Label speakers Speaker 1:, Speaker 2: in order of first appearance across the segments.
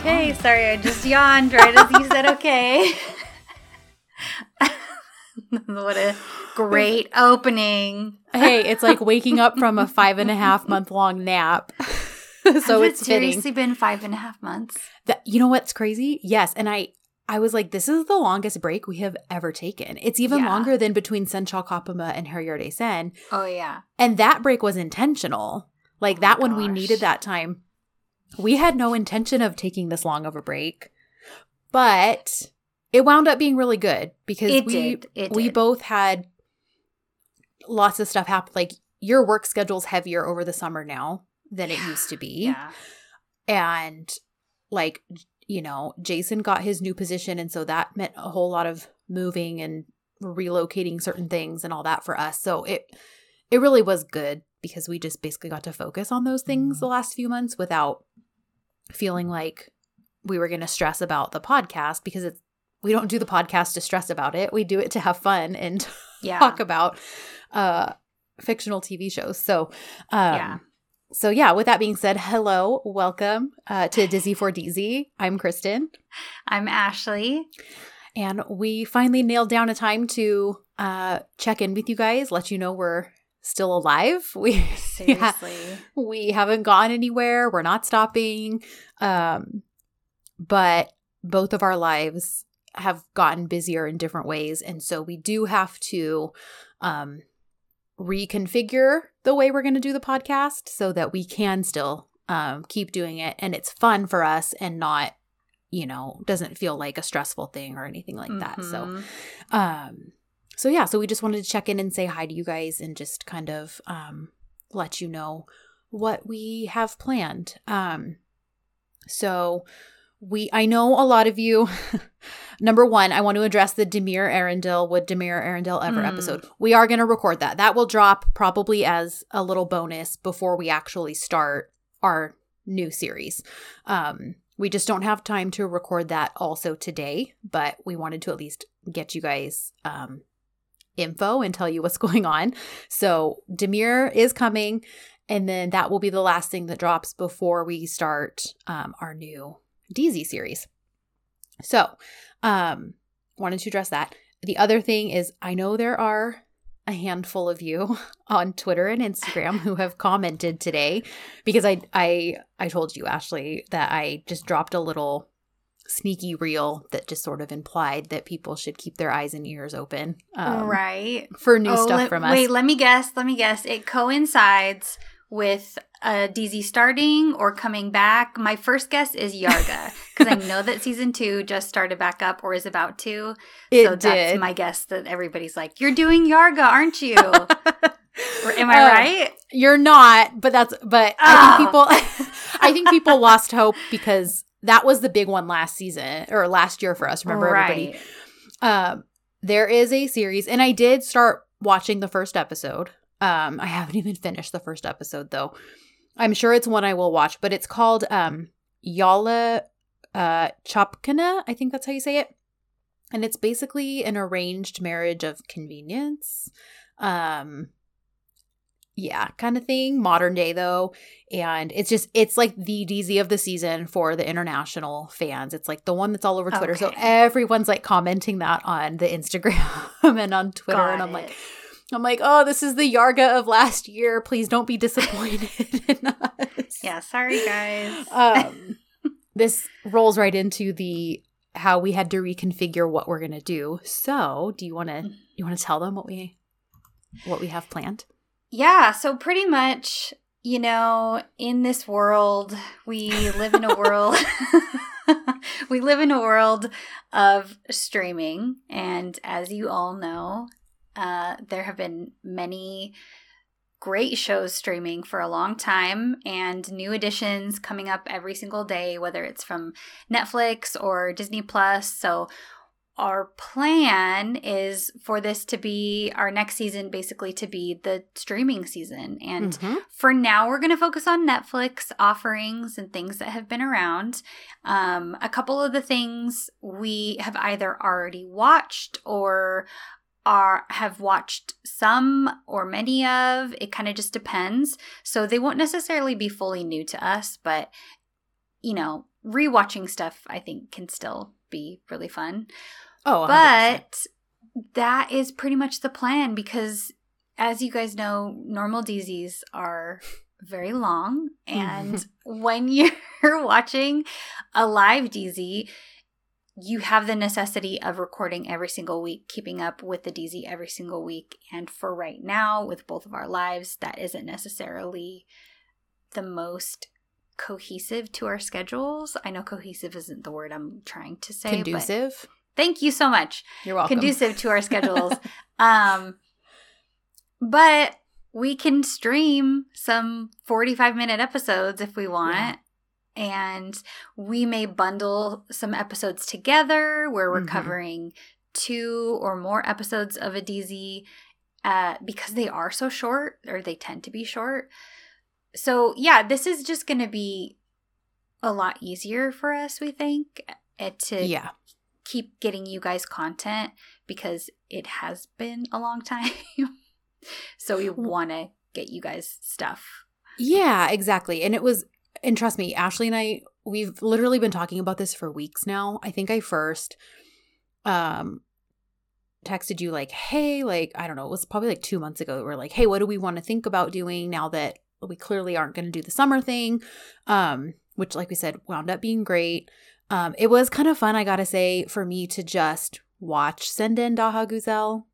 Speaker 1: Okay, sorry, I just yawned right as you said okay. what a great opening.
Speaker 2: Hey, it's like waking up from a five and a half month long nap. so it's
Speaker 1: it
Speaker 2: fitting.
Speaker 1: seriously been five and a half months.
Speaker 2: That, you know what's crazy? Yes, and I I was like, this is the longest break we have ever taken. It's even
Speaker 1: Yeah.
Speaker 2: longer than between Sen Çal Kapımı and Her Yerde Sen.
Speaker 1: Oh yeah.
Speaker 2: And that break was intentional. Like
Speaker 1: Oh
Speaker 2: that one we
Speaker 1: oh
Speaker 2: needed that time. We had no intention of taking this long of a break. But it wound up being really good because
Speaker 1: It
Speaker 2: we. We both had lots of stuff happen like your work schedule's heavier over the summer now than it
Speaker 1: Yeah.
Speaker 2: used to be
Speaker 1: Yeah.
Speaker 2: and like you know jason got his new position and so that meant a whole lot of moving and relocating certain things and all that for us so it it really was good because we just basically got to focus on those things the last few months without feeling like we were going to stress about the podcast because it's we don't do the podcast to stress about it we do it to have fun and
Speaker 1: Yeah.
Speaker 2: talk about uh fictional tv shows so um
Speaker 1: Yeah.
Speaker 2: so yeah with that being said hello welcome uh to dizzy for dz i'm kristen
Speaker 1: I'm Ashley.
Speaker 2: and we finally nailed down a time to uh check in with you guys let you know we're still alive. We yeah,
Speaker 1: Seriously.
Speaker 2: we haven't gone anywhere. We're not stopping. Um but both of our lives have gotten busier in different ways. And so we do have to um reconfigure the way we're going to do the podcast so that we can still um keep doing it. And it's fun for us and not you know doesn't feel like a stressful thing or anything like that. So
Speaker 1: Mhm.
Speaker 2: um, so yeah, so we just wanted to check in and say hi to you guys and just kind of um let you know what we have planned. Um, so we I know a lot of you number one, I want to address the Demir Arundel would Demir Arundel ever
Speaker 1: Mm.
Speaker 2: episode. We are gonna record that. That will drop probably as a little bonus before we actually start our new series. Um we just don't have time to record that also today, but we wanted to at least get you guys um, info and tell you what's going on. So Demir is coming, and then that will be the last thing that drops before we start um, our new DZ series. So, um, wanted to address that. The other thing is, I know there are a handful of you on Twitter and Instagram who have commented today because I I I told you Ashley that I just dropped a little sneaky reel that just sort of implied that people should keep their eyes and ears open um,
Speaker 1: right.
Speaker 2: for new
Speaker 1: Oh,
Speaker 2: stuff
Speaker 1: let-
Speaker 2: from us.
Speaker 1: Wait, let me guess. Let me guess. It coincides with uh, DZ starting or coming back. My first guess is Yargı because I know that season two just started back up or is about to.
Speaker 2: it
Speaker 1: so
Speaker 2: did.
Speaker 1: that's my guess that everybody's like, "You're doing Yargı, aren't you?" Or am I
Speaker 2: Uh,
Speaker 1: right?
Speaker 2: You're not, but that's but I
Speaker 1: Ah.
Speaker 2: think people I think people lost hope because that was the big one last season or last year for us. Remember everybody? Um there is a series and I did start watching the first episode. Um I haven't even finished the first episode though. I'm sure it's one I will watch, but it's called um Yalı uh Çapkını, I think that's how you say it. And it's basically an arranged marriage of convenience. Um yeah, kind of thing. Modern day though. And it's just it's like the DZ of the season for the international fans. It's like the one that's all over Twitter. So everyone's like commenting that on the Instagram and on Twitter.
Speaker 1: Got
Speaker 2: and I'm
Speaker 1: it.
Speaker 2: like, I'm like, oh, this is the Yargı of last year. Please don't be disappointed in us.
Speaker 1: yeah. Sorry, guys.
Speaker 2: Um, this rolls right into the how we had to reconfigure what we're gonna do. So, do you want to you want to tell them what we what we have planned?
Speaker 1: Yeah, so pretty much, you know, in this world, we live in a world we live in a world of streaming and as you all know, uh there have been many great shows streaming for a long time and new additions coming up every single day whether it's from Netflix or Disney Plus. So our plan is for this to be our next season basically to be the streaming season and
Speaker 2: Mhm.
Speaker 1: for now we're going to focus on netflix offerings and things that have been around um, a couple of the things we have either already watched or are have watched some or many of it kind of just depends so they won't necessarily be fully new to us but you know rewatching stuff I think can still be really fun.
Speaker 2: Oh, 100%.
Speaker 1: But that is pretty much the plan because as you guys know, normal DZs are very long and when you're watching a live DZ, you have the necessity of recording every single week, keeping up with the DZ every single week. And for right now, with both of our lives, that isn't necessarily the most cohesive to our schedules. I know cohesive isn't the word I'm trying to say. but
Speaker 2: conducive.
Speaker 1: Thank you so much.
Speaker 2: You're welcome.
Speaker 1: Conducive to our schedules. um, but we can stream some 45 minute episodes if we want.
Speaker 2: Yeah.
Speaker 1: And we may bundle some episodes together where we're
Speaker 2: Mhm.
Speaker 1: covering two or more episodes of a DZ uh, because they are so short or they tend to be short. So, yeah, this is just going to be a lot easier for us, we think, uh, to
Speaker 2: Yeah.
Speaker 1: Keep getting you guys content because it has been a long time. so we want to get you guys stuff.
Speaker 2: Yeah, exactly. And it was, and trust me, Ashley and I, we've literally been talking about this for weeks now. I think I first um texted you like, hey, like, I don't know, it was probably like two months ago. We're like, hey, what do we want to think about doing now that we clearly aren't going to do the summer thing? Um, which, like we said, wound up being great. Um, it was kind of fun, I gotta say, for me to just watch Senden Daha Guzel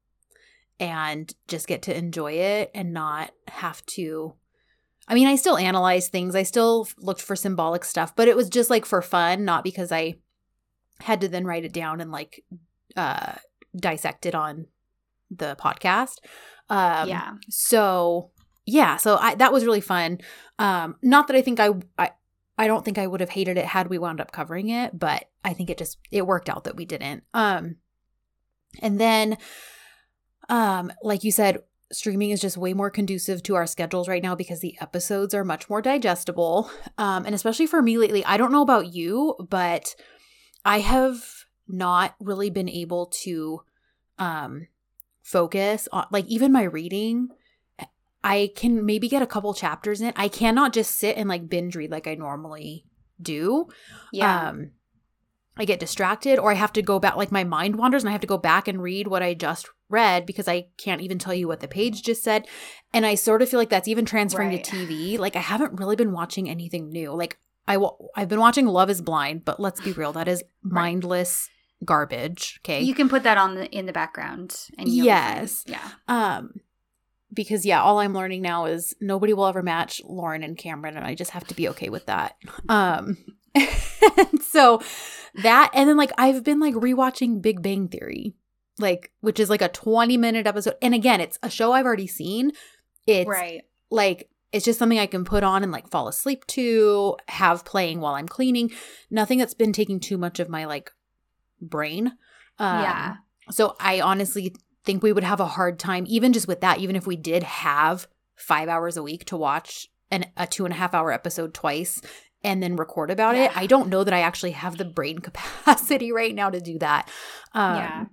Speaker 2: and just get to enjoy it and not have to I mean, I still analyzed things. I still looked for symbolic stuff, but it was just like for fun, not because I had to then write it down and like uh dissect it on the podcast. Um
Speaker 1: yeah.
Speaker 2: so yeah, so I that was really fun. Um not that I think I I I don't think I would have hated it had we wound up covering it, but I think it just it worked out that we didn't. Um and then um like you said streaming is just way more conducive to our schedules right now because the episodes are much more digestible. Um and especially for me lately, I don't know about you, but I have not really been able to um focus on like even my reading I can maybe get a couple chapters in. I cannot just sit and like binge read like I normally do.
Speaker 1: Yeah.
Speaker 2: Um I get distracted or I have to go back like my mind wanders and I have to go back and read what I just read because I can't even tell you what the page just said. And I sort of feel like that's even transferring
Speaker 1: Right.
Speaker 2: to TV. Like I haven't really been watching anything new. Like I wa- I've been watching Love is Blind, but let's be real, that is mindless garbage, okay?
Speaker 1: you can put that on the in the background and.
Speaker 2: Yes.
Speaker 1: Yeah.
Speaker 2: Um, because yeah, all I'm learning now is nobody will ever match Lauren and Cameron, and I just have to be okay with that. Um, so that, and then like I've been like rewatching Big Bang Theory, like which is like a 20 minute episode, and again, it's a show I've already seen. It's
Speaker 1: right.
Speaker 2: like it's just something I can put on and like fall asleep to, have playing while I'm cleaning. Nothing that's been taking too much of my like brain. Um,
Speaker 1: yeah.
Speaker 2: so I honestly think we would have a hard time, even just with that, even if we did have five hours a week to watch an, a two and a half hour episode twice and then record about
Speaker 1: Yeah.
Speaker 2: it. I don't know that I actually have the brain capacity right now to do that. Um,
Speaker 1: yeah.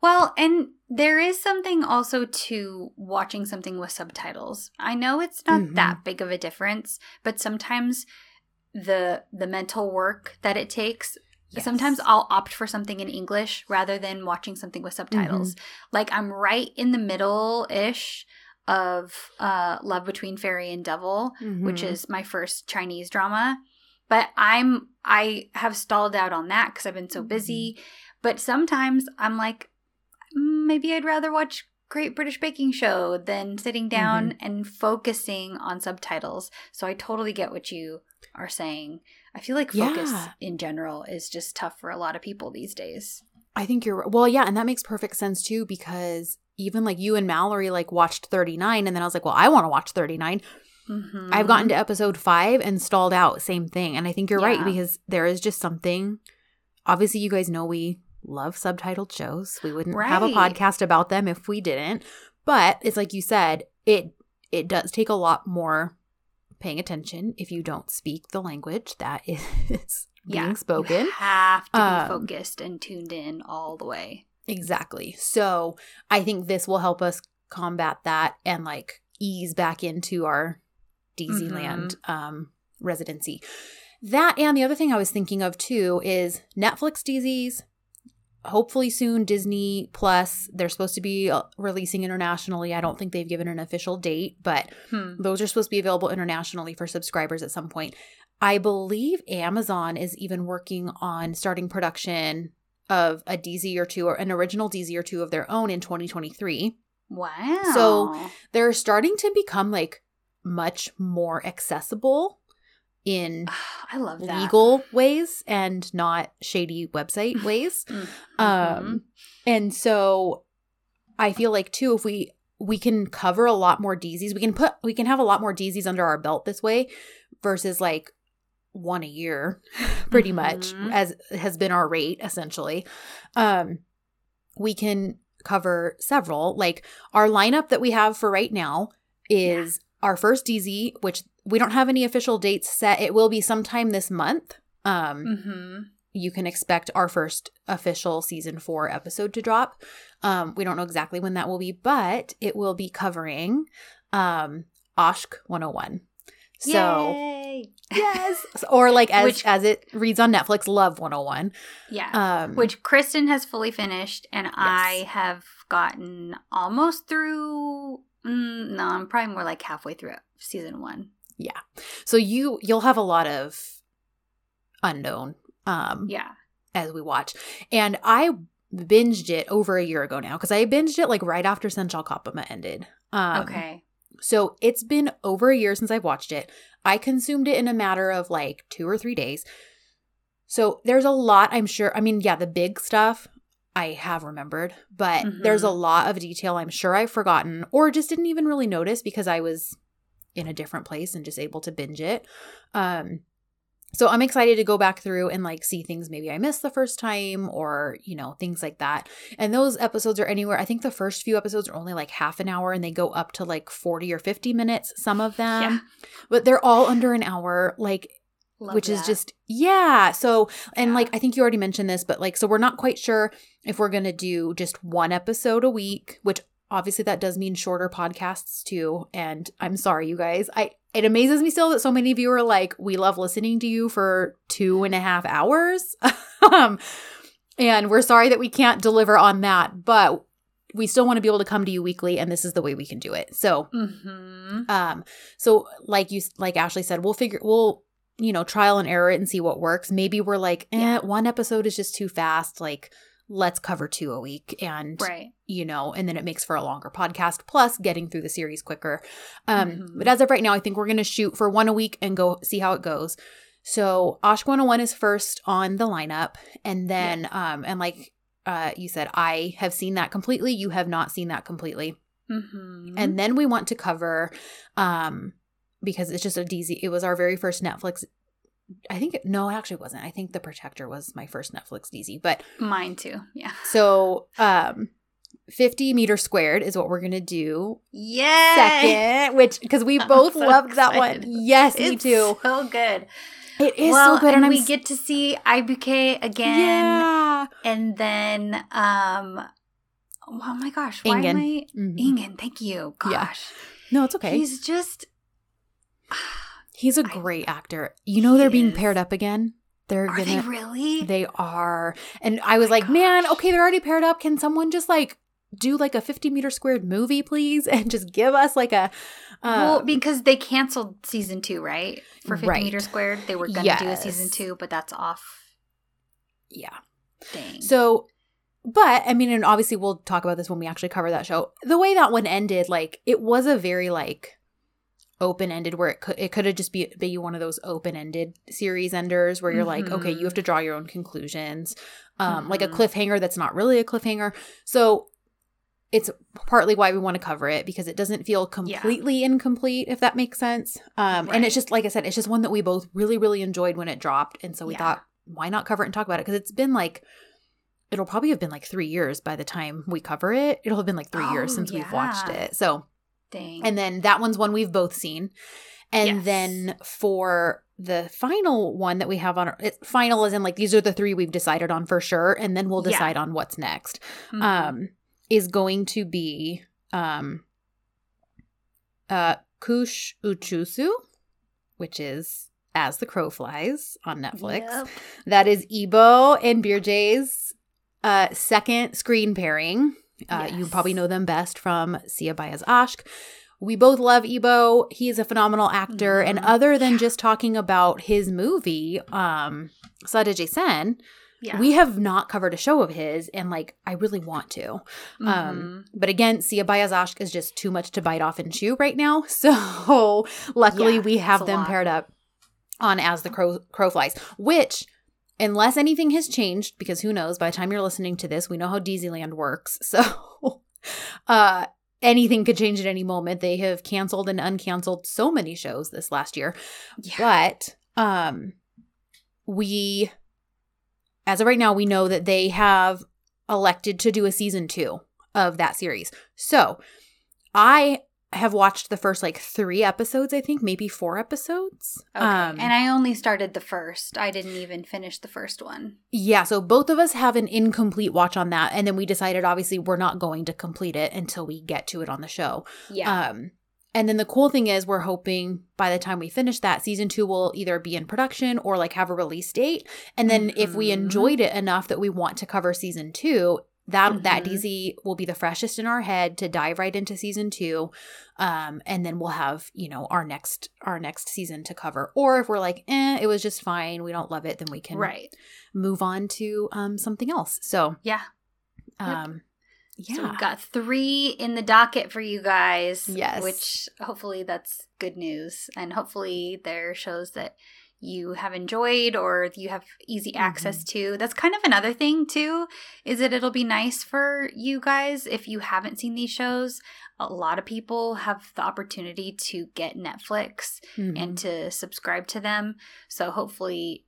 Speaker 1: Well, and there is something also to watching something with subtitles. I know it's not
Speaker 2: Mhm.
Speaker 1: that big of a difference, but sometimes the the mental work that it takes
Speaker 2: yes.
Speaker 1: Sometimes I'll opt for something in English rather than watching something with subtitles. Like I'm right in the middle ish of uh, Love Between Fairy and Devil, which
Speaker 2: Mhm.
Speaker 1: is my first Chinese drama. But I'm I have stalled out on that because I've been so busy. But sometimes I'm like, "Mm, maybe I'd rather watch Great British Baking Show than sitting down and focusing on subtitles. So I totally get what you are saying. I feel like focus
Speaker 2: Yeah.
Speaker 1: in general is just tough for a lot of people these days.
Speaker 2: I think you're well, yeah, and that makes perfect sense too because even like you and Mallory like watched 39 and then I was like, well, I want to watch 39.
Speaker 1: Mhm.
Speaker 2: I've gotten to episode 5 and stalled out, same thing. And I think you're right because there is just something obviously you guys know we love subtitled shows. We wouldn't have a podcast about them if we didn't. But it's like you said, it it does take a lot more paying attention if you don't speak the language that is being
Speaker 1: You
Speaker 2: spoken.
Speaker 1: You have to be
Speaker 2: Um,
Speaker 1: focused and tuned in all the way.
Speaker 2: Exactly. So I think this will help us combat that and like ease back into our DZ land um, residency. that and the other thing I was thinking of too is Netflix DZs. Hopefully soon Disney Plus. They're supposed to be uh, releasing internationally. I don't think they've given an official date, but
Speaker 1: Hmm.
Speaker 2: those are supposed to be available internationally for subscribers at some point. I believe Amazon is even working on starting production of a DZ or two or an original DZ or two of their own in 2023.
Speaker 1: Wow.
Speaker 2: So- They're starting to become like much more accessible in
Speaker 1: I love that.
Speaker 2: legal ways and not shady website ways.
Speaker 1: Mm,
Speaker 2: Um and so I feel like too if we we can cover a lot more DZs. We can put we can have a lot more DZs under our belt this way versus like one a year pretty much
Speaker 1: Mhm.
Speaker 2: as has been our rate essentially. Um we can cover several like our lineup that we have for right now is our first DZ which we don't have any official dates set. It will be sometime this month. Um
Speaker 1: hmm
Speaker 2: you can expect our first official season four episode to drop. Um, we don't know exactly when that will be, but it will be covering um, Aşk 101. So
Speaker 1: Yay!
Speaker 2: yes, or like as
Speaker 1: Which-
Speaker 2: as it reads on Netflix, Love 101.
Speaker 1: yeah.
Speaker 2: Um,
Speaker 1: Which Kristen has fully finished, and I have gotten almost through. Mm, no, I'm probably more like halfway through season one.
Speaker 2: So you you'll have a lot of unknown um,
Speaker 1: Yeah.
Speaker 2: as we watch, and I binged it over a year ago now because I binged it like right after Sen Çal Kapımı ended. Um,
Speaker 1: okay.
Speaker 2: So it's been over a year since I've watched it. I consumed it in a matter of like two or three days. So there's a lot, I'm sure. I mean, yeah, the big stuff I have remembered, but
Speaker 1: Mhm.
Speaker 2: there's a lot of detail I'm sure I've forgotten or just didn't even really notice because I was in a different place and just able to binge it. Um, so I'm excited to go back through and like see things maybe I missed the first time or, you know, things like that. And those episodes are anywhere. I think the first few episodes are only like half an hour and they go up to like 40 or 50 minutes, some of them.
Speaker 1: Yeah.
Speaker 2: But they're all under an hour, like,
Speaker 1: Love
Speaker 2: which is just, yeah. So, and
Speaker 1: Yeah.
Speaker 2: like, I think you already mentioned this, but like, so we're not quite sure if we're going to do just one episode a week, which obviously that does mean shorter podcasts too. And I'm sorry, you guys. I, it amazes me still that so many of you are like, we love listening to you for two and a half hours. um, and we're sorry that we can't deliver on that, but we still want to be able to come to you weekly, and this is the way we can do it. So,
Speaker 1: Mhm.
Speaker 2: um, so like you, like Ashley said, we'll figure, we'll, you know, trial and error it and see what works. Maybe we're like, eh,
Speaker 1: Yeah.
Speaker 2: one episode is just too fast. Like, let's cover two a week, and
Speaker 1: Right.
Speaker 2: you know, and then it makes for a longer podcast, plus getting through the series quicker. Um,
Speaker 1: Mhm.
Speaker 2: But as of right now, I think we're going to shoot for one a week and go see how it goes. So Aşk 101 is first on the lineup. And then, um, and like uh, you said, I have seen that completely. You have not seen that completely.
Speaker 1: Mhm.
Speaker 2: And then we want to cover, um, because it's just a DZ, it was our very first Netflix. I think, it, no, it actually wasn't. I think The Protector was my first Netflix DZ. But
Speaker 1: mine too. Yeah.
Speaker 2: so, um, 50 meter squared is what we're going to do
Speaker 1: Yay!
Speaker 2: second, which because we both
Speaker 1: so
Speaker 2: loved that one.
Speaker 1: excited.
Speaker 2: Yes, me
Speaker 1: It's
Speaker 2: too.
Speaker 1: So good.
Speaker 2: It is
Speaker 1: well,
Speaker 2: so good,
Speaker 1: and,
Speaker 2: and,
Speaker 1: we
Speaker 2: s-
Speaker 1: get to see IBK again,
Speaker 2: yeah.
Speaker 1: and then um, oh my gosh, why am I
Speaker 2: Mhm.
Speaker 1: Engin? Thank you.
Speaker 2: Yeah.
Speaker 1: Gosh,
Speaker 2: No, it's okay. He's,
Speaker 1: he's
Speaker 2: a
Speaker 1: I-
Speaker 2: great actor. You know they're
Speaker 1: He
Speaker 2: being
Speaker 1: is.
Speaker 2: paired up again. They're
Speaker 1: are
Speaker 2: gonna.
Speaker 1: they really?
Speaker 2: They are, and I was
Speaker 1: my
Speaker 2: like, man, okay, they're already paired up. Can someone just like do like a 50 meter squared movie, please, and just give us like a.
Speaker 1: well,
Speaker 2: Uh,
Speaker 1: because they canceled season two, right? For fifty
Speaker 2: Right.
Speaker 1: meters squared, they were going to do a season two, but that's off.
Speaker 2: yeah.
Speaker 1: Dang.
Speaker 2: So, but I mean, and obviously we'll talk about this when we actually cover that show. The way that one ended, like it was a very like open ended where it could it could have just be be one of those open ended series enders where you're like, okay, you have to draw your own conclusions, um, like a
Speaker 1: Mhm.
Speaker 2: cliffhanger that's not really a cliffhanger. So. It's partly why we want to cover it because it doesn't feel completely incomplete, if that makes sense. Um, And it's just, like I said, it's just one that we both really, really enjoyed when it dropped. And so we
Speaker 1: Yeah.
Speaker 2: thought, why not cover it and talk about it? Because it's been like, it'll probably have been like three years by the time we cover it. It'll have been like three years
Speaker 1: Oh,
Speaker 2: since we've watched it. So,
Speaker 1: Dang.
Speaker 2: and then that one's one we've both seen. And
Speaker 1: Yes.
Speaker 2: then for the final one that we have on our it, final, as in like these are the three we've decided on for sure. And then we'll
Speaker 1: Yeah.
Speaker 2: decide on what's next.
Speaker 1: Mhm.
Speaker 2: Um, is going to be um, uh, Kuş Uçuşu, which is As the Crow Flies on Netflix.
Speaker 1: Yep.
Speaker 2: That is Ebo and Birce's uh, second screen pairing. Uh, You probably know them best from Siyah Beyaz Aşk. We both love Ebo. He is a phenomenal actor. And
Speaker 1: Mhm.
Speaker 2: other than just talking about his movie, um, Sada Sen,
Speaker 1: Yeah.
Speaker 2: we have not covered a show of his. And like, I really want to.
Speaker 1: Mhm.
Speaker 2: Um, but again, Siyah Beyaz Aşk is just too much to bite off and chew right now. So luckily
Speaker 1: Yeah,
Speaker 2: we have them
Speaker 1: lot.
Speaker 2: paired up on As the Crow, Crow Flies, which, unless anything has changed, because who knows, by the time you're listening to this, we know how Disneyland works. So uh, anything could change at any moment. They have canceled and uncanceled so many shows this last year.
Speaker 1: yeah.
Speaker 2: But um we as of right now we know that they have elected to do a season 2 of that series. So, I have watched the first like 3 episodes, I think, maybe 4 episodes.
Speaker 1: Okay.
Speaker 2: Um
Speaker 1: and I only started the first. I didn't even finish the first one.
Speaker 2: yeah, so both of us have an incomplete watch on that and then we decided obviously we're not going to complete it until we get to it on the show.
Speaker 1: Yeah.
Speaker 2: Um, and then the cool thing is, we're hoping by the time we finish that, season two will either be in production or like have a release date. And then if we
Speaker 1: Mhm.
Speaker 2: enjoyed it enough that we want to cover season two, that that
Speaker 1: Mhm.
Speaker 2: DZ will be the freshest in our head to dive right into season two. Um, and then we'll have you know our next our next season to cover. Or if we're like, eh, it was just fine, we don't love it, then we can
Speaker 1: right.
Speaker 2: move on to um something else. So
Speaker 1: Yeah.
Speaker 2: um, yeah.
Speaker 1: So we've got three in the docket for you guys.
Speaker 2: Yes.
Speaker 1: Which hopefully that's good news. And hopefully they're shows that you have enjoyed or you have easy access
Speaker 2: Mm-hmm.
Speaker 1: to. That's kind of another thing too, is that it'll be nice for you guys if you haven't seen these shows. A lot of people have the opportunity to get Netflix
Speaker 2: Mhm.
Speaker 1: and to subscribe to them. So hopefully,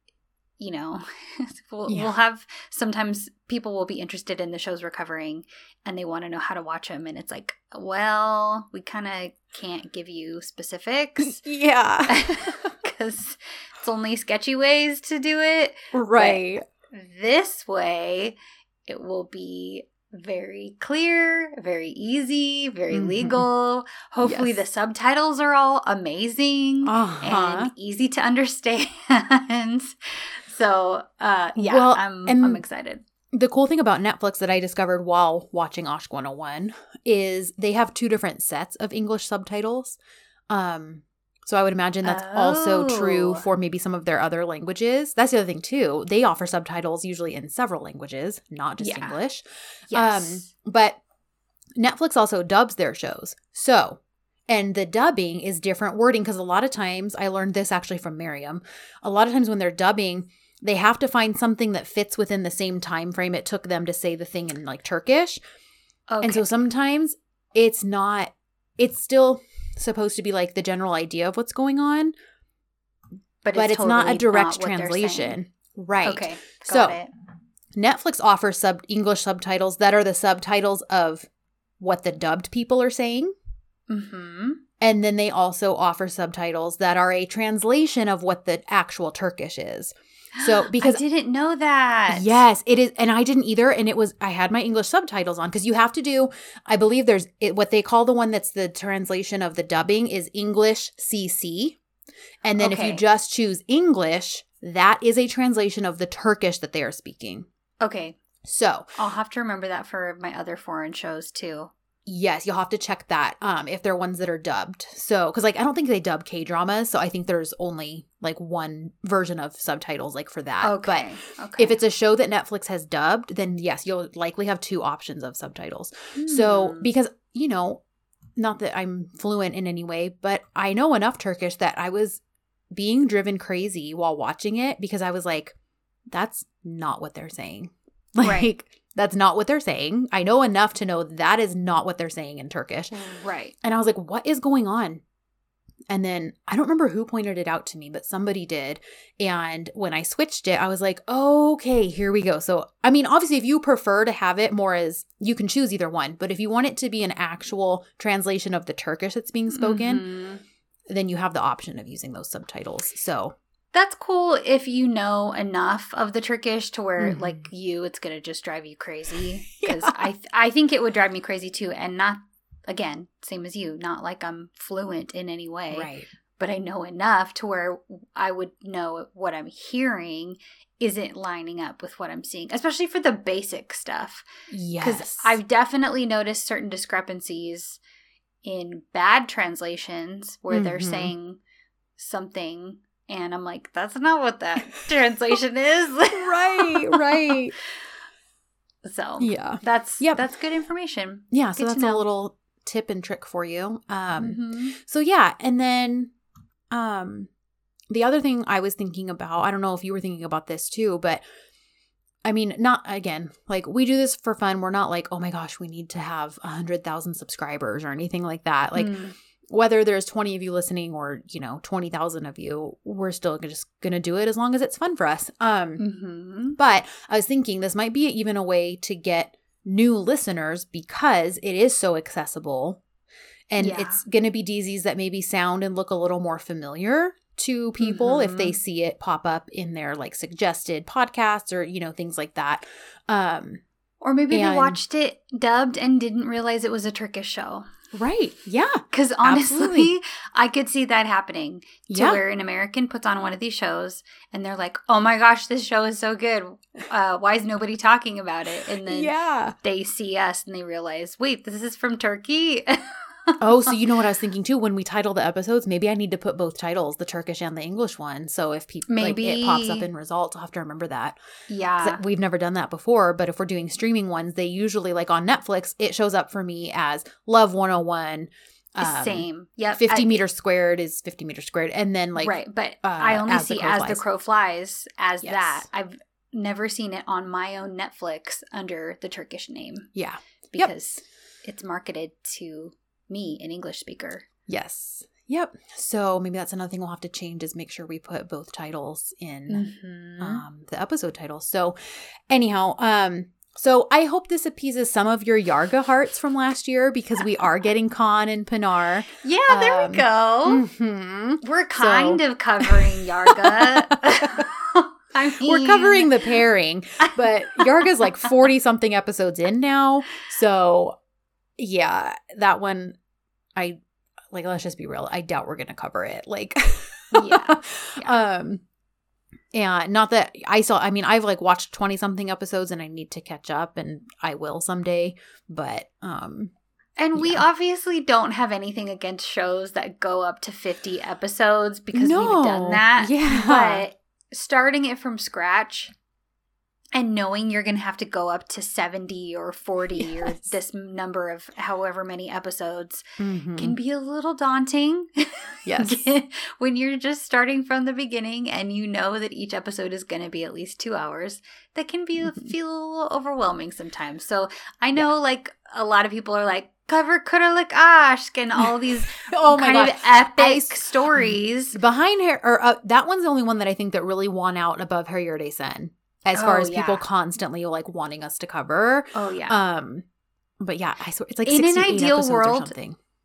Speaker 1: you know, we'll,
Speaker 2: Yeah.
Speaker 1: we'll have sometimes people will be interested in the shows we're covering and they want to know how to watch them. And it's like, well, we kind of can't give you specifics
Speaker 2: yeah.
Speaker 1: because it's only sketchy ways to do it.
Speaker 2: right.
Speaker 1: This way, it will be very clear, very easy, very
Speaker 2: Mhm.
Speaker 1: legal. Hopefully,
Speaker 2: Yes.
Speaker 1: the subtitles are all amazing
Speaker 2: Uh-huh.
Speaker 1: and easy to understand. so, uh, yeah,
Speaker 2: Well,
Speaker 1: I'm I'm excited.
Speaker 2: The cool thing about Netflix that I discovered while watching Aşk 101 is they have two different sets of English subtitles. Um, so I would imagine that's also true
Speaker 1: Oh.
Speaker 2: for maybe some of their other languages. That's the other thing too. They offer subtitles usually in several languages, not just
Speaker 1: Yeah.
Speaker 2: English.
Speaker 1: Um, yes.
Speaker 2: But Netflix also dubs their shows. So, and the dubbing is different wording because a lot of times, I learned this actually from Miriam. A lot of times when they're dubbing, they have to find something that fits within the same time frame it took them to say the thing in like Turkish.
Speaker 1: okay.
Speaker 2: And so sometimes it's not, it's still supposed to be like the general idea of what's going on, but it's, not a
Speaker 1: totally
Speaker 2: direct
Speaker 1: they're
Speaker 2: translation. Right.
Speaker 1: Okay.
Speaker 2: So-
Speaker 1: it.
Speaker 2: Netflix offers sub English subtitles that are the subtitles of what the dubbed people are saying.
Speaker 1: Mm-hmm.
Speaker 2: And then they also offer subtitles that are a translation of what the actual Turkish is. So, because-
Speaker 1: I didn't know that.
Speaker 2: Yes, it is. And I didn't either. And it was, I had my English subtitles on because you have to do, I believe there's it, what they call the one that's the translation of the dubbing is English CC. And then if you just choose English, that is a translation of the Turkish that they are speaking.
Speaker 1: Okay.
Speaker 2: So,
Speaker 1: I'll have to remember that for my other foreign shows too.
Speaker 2: Yes, you'll have to check that um, if they're ones that are dubbed. So, because like I don't think they dub K dramas. So I think there's only like one version of subtitles like for that. But
Speaker 1: Okay. okay.
Speaker 2: If it's a show that Netflix has dubbed, then yes, you'll likely have two options of subtitles. So,
Speaker 1: Hmm.
Speaker 2: because, you know, not that I'm fluent in any way, but I know enough Turkish that I was being driven crazy while watching it because I was like, that's not what they're saying. Like,
Speaker 1: Right.
Speaker 2: That's not what they're saying. I know enough to know that is not what they're saying in Turkish.
Speaker 1: right.
Speaker 2: And I was like, what is going on? And then I don't remember who pointed it out to me, but somebody did. And when I switched it, I was like, okay, here we go. So, I mean, obviously, if you prefer to have it more as you can choose either one, but if you want it to be an actual translation of the Turkish that's being spoken,
Speaker 1: Mhm.
Speaker 2: then you have the option of using those subtitles. So,
Speaker 1: That's cool if you know enough of the Turkish to where,
Speaker 2: Mhm.
Speaker 1: like you, it's gonna just drive you crazy. Because
Speaker 2: Yeah.
Speaker 1: I, th- I think it would drive me crazy too, and not again, same as you, not like I'm fluent in any way.
Speaker 2: right.
Speaker 1: but I know enough to where I would know what I'm hearing isn't lining up with what I'm seeing, especially for the basic stuff.
Speaker 2: Yes, because
Speaker 1: I've definitely noticed certain discrepancies in bad translations where they're
Speaker 2: Mhm.
Speaker 1: saying something and I'm like, that's not what that translation is.
Speaker 2: right, right.
Speaker 1: so
Speaker 2: Yeah.
Speaker 1: that's
Speaker 2: Yep.
Speaker 1: that's good information.
Speaker 2: Yeah, so
Speaker 1: Good to
Speaker 2: that's a little tip and trick for you. Um
Speaker 1: Mhm.
Speaker 2: so yeah, and then um the other thing I was thinking about, I don't know if you were thinking about this too, but I mean, not again, like we do this for fun. We're not like, oh my gosh, we need to have a hundred thousand subscribers or anything like that. Like
Speaker 1: Mm.
Speaker 2: Whether there's 20 of you listening or, you know, 20,000 of you, we're still just going to do it as long as it's fun for us. Um
Speaker 1: Mhm.
Speaker 2: but I was thinking this might be even a way to get new listeners because it is so accessible and
Speaker 1: Yeah.
Speaker 2: it's going to be DZs that maybe sound and look a little more familiar to people if they
Speaker 1: Mhm.
Speaker 2: see it pop up in their like suggested podcasts or you know things like that. Um
Speaker 1: Or maybe
Speaker 2: And-
Speaker 1: they watched it dubbed and didn't realize it was a Turkish show.
Speaker 2: Right. Yeah.
Speaker 1: Because honestly,
Speaker 2: Absolutely.
Speaker 1: I could see that happening to
Speaker 2: Yeah.
Speaker 1: where an American puts on one of these shows and they're like, oh my gosh, this show is so good. Uh, why is nobody talking about it? And then
Speaker 2: yeah.
Speaker 1: they see us and they realize, wait, this is from Turkey.
Speaker 2: Oh, so you know what I was thinking too? When we title the episodes, maybe I need to put both titles, the Turkish and the English one. So if people maybe it pops up in results, I'll have to remember that.
Speaker 1: yeah.
Speaker 2: we've never done that before but if we're doing streaming ones they usually like on netflix it shows up for me as love 101 um,
Speaker 1: Same. Yeah.
Speaker 2: 50
Speaker 1: I-
Speaker 2: meters squared is 50 meters squared and then like
Speaker 1: right. But
Speaker 2: uh,
Speaker 1: I only
Speaker 2: the
Speaker 1: see
Speaker 2: Crow
Speaker 1: As
Speaker 2: Flies.
Speaker 1: the Crow Flies as
Speaker 2: Yes.
Speaker 1: that. I've never seen it on my own Netflix under the Turkish name
Speaker 2: yeah Yep.
Speaker 1: because it's marketed to me, an English speaker.
Speaker 2: yes yep so maybe that's another thing we'll have to change is make sure we put both titles in
Speaker 1: Mhm.
Speaker 2: um, the episode titles so anyhow um so I hope this appeases some of your Yargı hearts from last year because we are getting Kaan and Pinar.
Speaker 1: yeah, there
Speaker 2: um,
Speaker 1: we go.
Speaker 2: hmm
Speaker 1: We're kind of covering Yargı. I mean,
Speaker 2: We're covering the pairing, but Yargı's like 40 something episodes in now. So, yeah, that one, I like, let's just be real. I doubt we're going to cover it. Like,
Speaker 1: Yeah,
Speaker 2: Um, and not that I saw, I mean, I've like watched 20 something episodes and I need to catch up and I will someday. But, um,
Speaker 1: And we
Speaker 2: Yeah.
Speaker 1: obviously don't have anything against shows that go up to 50 episodes because
Speaker 2: No.
Speaker 1: we've done that.
Speaker 2: Yeah.
Speaker 1: But starting it from scratch and knowing you're going to have to go up to 70 or 40 or this number of however many episodes
Speaker 2: mhm.
Speaker 1: can be a little daunting.
Speaker 2: yes.
Speaker 1: when you're just starting from the beginning and you know that each episode is going to be at least two hours, that can be
Speaker 2: Mhm.
Speaker 1: feel a little overwhelming sometimes. So I know like a lot of people are like cover Kiralık Aşk and all these
Speaker 2: oh my
Speaker 1: kind
Speaker 2: god.
Speaker 1: of epic
Speaker 2: I
Speaker 1: stories.
Speaker 2: Behind her, or uh, that one's the only one that I think that really won out above Her Yerde Sen, as far
Speaker 1: Oh,
Speaker 2: as people constantly like wanting us to cover.
Speaker 1: Oh yeah.
Speaker 2: Um, but yeah, I swear it's like
Speaker 1: In an ideal world-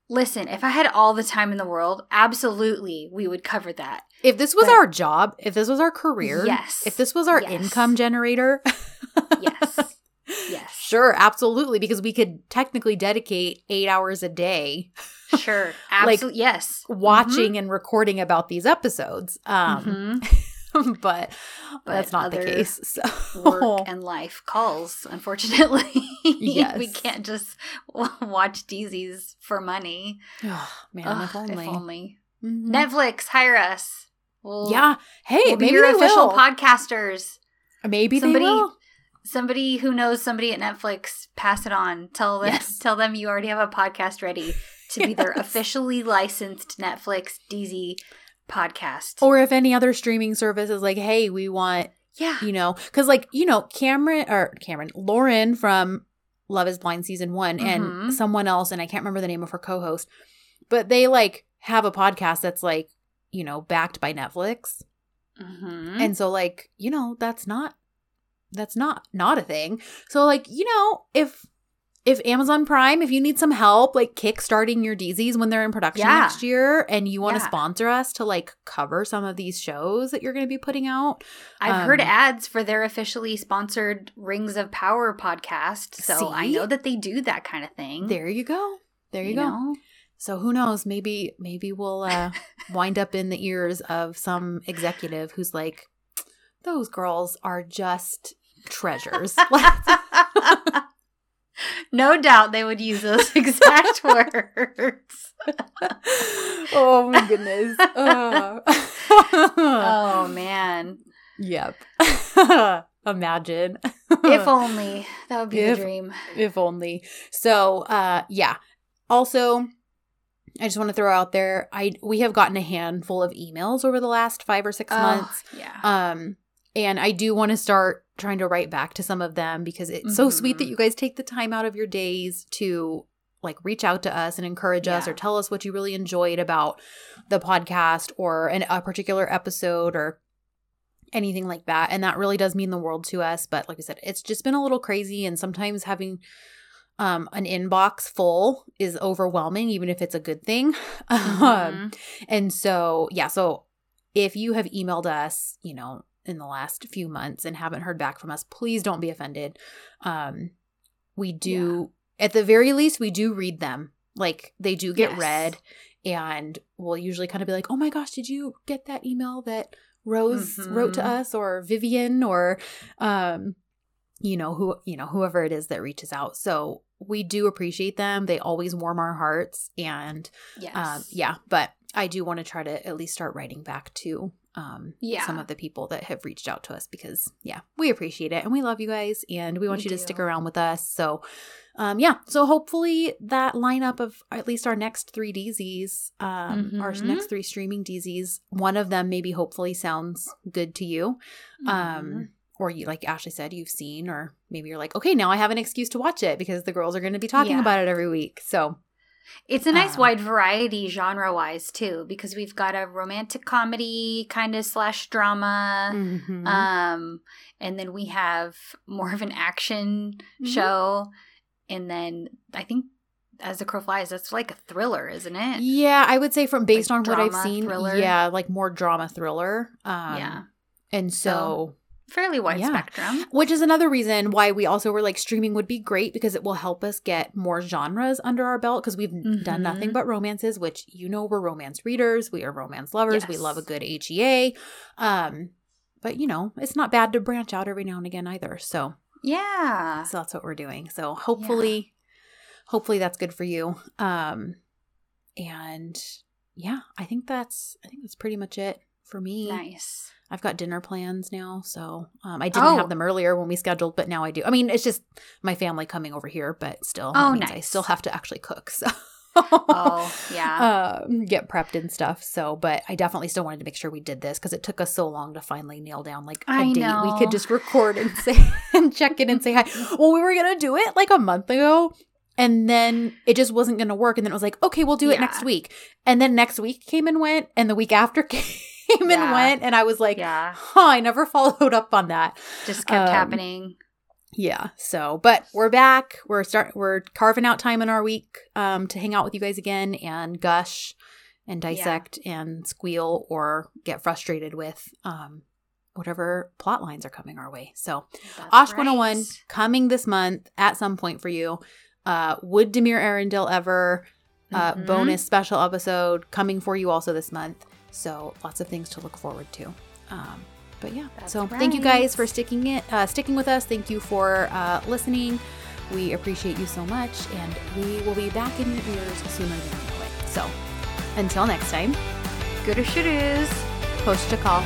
Speaker 1: Listen, if I had all the time in the world, absolutely we would cover that.
Speaker 2: If this was
Speaker 1: But-
Speaker 2: our job, if this was our career,
Speaker 1: Yes.
Speaker 2: if this was our
Speaker 1: Yes.
Speaker 2: income generator,
Speaker 1: Yes. yes.
Speaker 2: sure, absolutely, because we could technically dedicate eight hours a day
Speaker 1: Sure.
Speaker 2: Like,
Speaker 1: Absolutely. yes.
Speaker 2: watching and recording about these episodes. Um,
Speaker 1: Mhm.
Speaker 2: but,
Speaker 1: But
Speaker 2: that's not the case. So
Speaker 1: work and life calls, unfortunately.
Speaker 2: Yes.
Speaker 1: we can't just watch DZs for money.
Speaker 2: Oh, man,
Speaker 1: Ugh,
Speaker 2: if only.
Speaker 1: If only.
Speaker 2: Mhm.
Speaker 1: Netflix, hire us. We'll,
Speaker 2: Yeah. Hey,
Speaker 1: we'll be
Speaker 2: maybe
Speaker 1: your official
Speaker 2: will.
Speaker 1: podcasters.
Speaker 2: maybe
Speaker 1: Somebody-. Somebody who knows somebody at Netflix, pass it on. Tell them,
Speaker 2: Yes.
Speaker 1: tell them you already have a podcast ready to be their officially licensed Netflix DZ podcast.
Speaker 2: Or if any other streaming service is like, hey, we want
Speaker 1: yeah,
Speaker 2: you know because like you know cameron or cameron lauren from love is blind season one
Speaker 1: Mhm.
Speaker 2: and someone else and i can't remember the name of her co-host but they like have a podcast that's like you know backed by netflix
Speaker 1: Mhm.
Speaker 2: and so like you know that's not that's not not a thing so like you know if if amazon prime if you need some help like kickstarting your dzs when they're in production
Speaker 1: Yeah.
Speaker 2: next year and you want to
Speaker 1: Yeah.
Speaker 2: sponsor us to like cover some of these shows that you're going to be putting out
Speaker 1: I've heard
Speaker 2: um,
Speaker 1: ads for their officially sponsored Rings of Power podcast, so I know that they do that kind of thing.
Speaker 2: there you go there you, go
Speaker 1: know?
Speaker 2: So who knows? Maybe maybe we'll uh, wind up in the ears of some executive who's like, "Those girls are just treasures."
Speaker 1: no doubt they would use those exact words.
Speaker 2: oh my goodness. Uh.
Speaker 1: oh man.
Speaker 2: Yep. Imagine.
Speaker 1: if only. That would be
Speaker 2: If-
Speaker 1: the dream.
Speaker 2: if only. So, uh yeah. Also, I just want to throw out there I we have gotten a handful of emails over the last 5 or 6
Speaker 1: Oh,
Speaker 2: months.
Speaker 1: yeah.
Speaker 2: Um and I do want to start trying to write back to some of them because it's so sweet that
Speaker 1: Mhm.
Speaker 2: you guys take the time out of your days to like reach out to us and encourage us or tell us what you really enjoyed about the podcast or an, a particular episode or anything like that. And that really does mean the world to us. But like I said, it's just been a little crazy. And sometimes having um, an inbox full is overwhelming, even if it's a good thing. Um,
Speaker 1: Mhm.
Speaker 2: and so, yeah, so if you have emailed us, you know, in the last few months and haven't heard back from us, please don't be offended. Um, we do, at the very least, we do read them. Like they do get
Speaker 1: Yes.
Speaker 2: read, and we'll usually kind of be like, oh my gosh, did you get that email that Rose wrote to
Speaker 1: Mhm.
Speaker 2: us or Vivian or, um, you know, who, you know, whoever it is that reaches out. So we do appreciate them. They always warm our hearts. And
Speaker 1: yes.
Speaker 2: um, yeah, but I do want to try to at least start writing back to um,
Speaker 1: Yeah.
Speaker 2: some of the people that have reached out to us because, yeah, we appreciate it and we love you guys and we want
Speaker 1: We
Speaker 2: you to stick around with us. So, um, yeah, so hopefully that lineup of at least our next three DZs, um, our
Speaker 1: Mhm.
Speaker 2: next three streaming DZs, one of them maybe hopefully sounds good to you. Um,
Speaker 1: Mhm.
Speaker 2: or you, like Ashley said, you've seen, or maybe you're like, okay, now I have an excuse to watch it because the girls are going to be talking
Speaker 1: Yeah.
Speaker 2: about it every week. So,
Speaker 1: It's a nice
Speaker 2: Um,
Speaker 1: wide variety genre wise too, because we've got a romantic comedy kind of slash drama.
Speaker 2: mhm.
Speaker 1: Um, and then we have more of an action
Speaker 2: Mhm.
Speaker 1: show. And then I think as the crow flies, that's like a thriller, isn't it?
Speaker 2: Yeah, I would say from based
Speaker 1: Like
Speaker 2: on what I've seen,
Speaker 1: thriller?
Speaker 2: yeah, like more drama thriller. Um,
Speaker 1: Yeah.
Speaker 2: and so,
Speaker 1: Fairly wide
Speaker 2: Yeah.
Speaker 1: spectrum.
Speaker 2: which is another reason why we also were like streaming would be great because it will help us get more genres under our belt because we've done nothing
Speaker 1: Mhm.
Speaker 2: but romances, which you know we're romance readers, we are romance lovers, we love a good HEA. Um, but you know, it's not bad to branch out every now and again either. So,
Speaker 1: Yeah.
Speaker 2: so that's what we're doing. So hopefully, hopefully that's good for you. Um, and yeah, I think that's I think that's pretty much it for me.
Speaker 1: Nice.
Speaker 2: I've got dinner plans now, so um, I didn't
Speaker 1: Oh.
Speaker 2: have them earlier when we scheduled, but now I do. I mean, it's just my family coming over here, but still,
Speaker 1: Oh,
Speaker 2: means I
Speaker 1: nice.
Speaker 2: still have to actually cook. So.
Speaker 1: Oh, yeah.
Speaker 2: um, get prepped and stuff. So, but I definitely still wanted to make sure we did this because it took us so long to finally nail down like a
Speaker 1: I
Speaker 2: date we could just record and say and check in and say hi. Well, we were gonna do it like a month ago, and then it just wasn't gonna work. And then it was like, okay, we'll do it
Speaker 1: Yeah.
Speaker 2: next week. And then next week came and went, and the week after came and
Speaker 1: Yeah.
Speaker 2: went, and I was like,
Speaker 1: yeah.
Speaker 2: huh, I never followed up on that.
Speaker 1: Just kept
Speaker 2: um,
Speaker 1: happening.
Speaker 2: Yeah. So, but we're back. We're start. We're carving out time in our week um, to hang out with you guys again and gush and dissect and squeal or get frustrated with um, whatever plot lines are coming our way. So,
Speaker 1: That's
Speaker 2: Aşk 101
Speaker 1: right.
Speaker 2: coming this month at some point for you. Uh, would Demir Arundel ever uh,
Speaker 1: Mhm.
Speaker 2: bonus special episode coming for you also this month? So lots of things to look forward to. Um, but yeah,
Speaker 1: That's
Speaker 2: so thank you guys for sticking it, uh, sticking with us. Thank you for uh, listening. We appreciate you so much, and we will be back in your ears sooner than you know it. So until next time,
Speaker 1: Good shit is.
Speaker 2: push to call.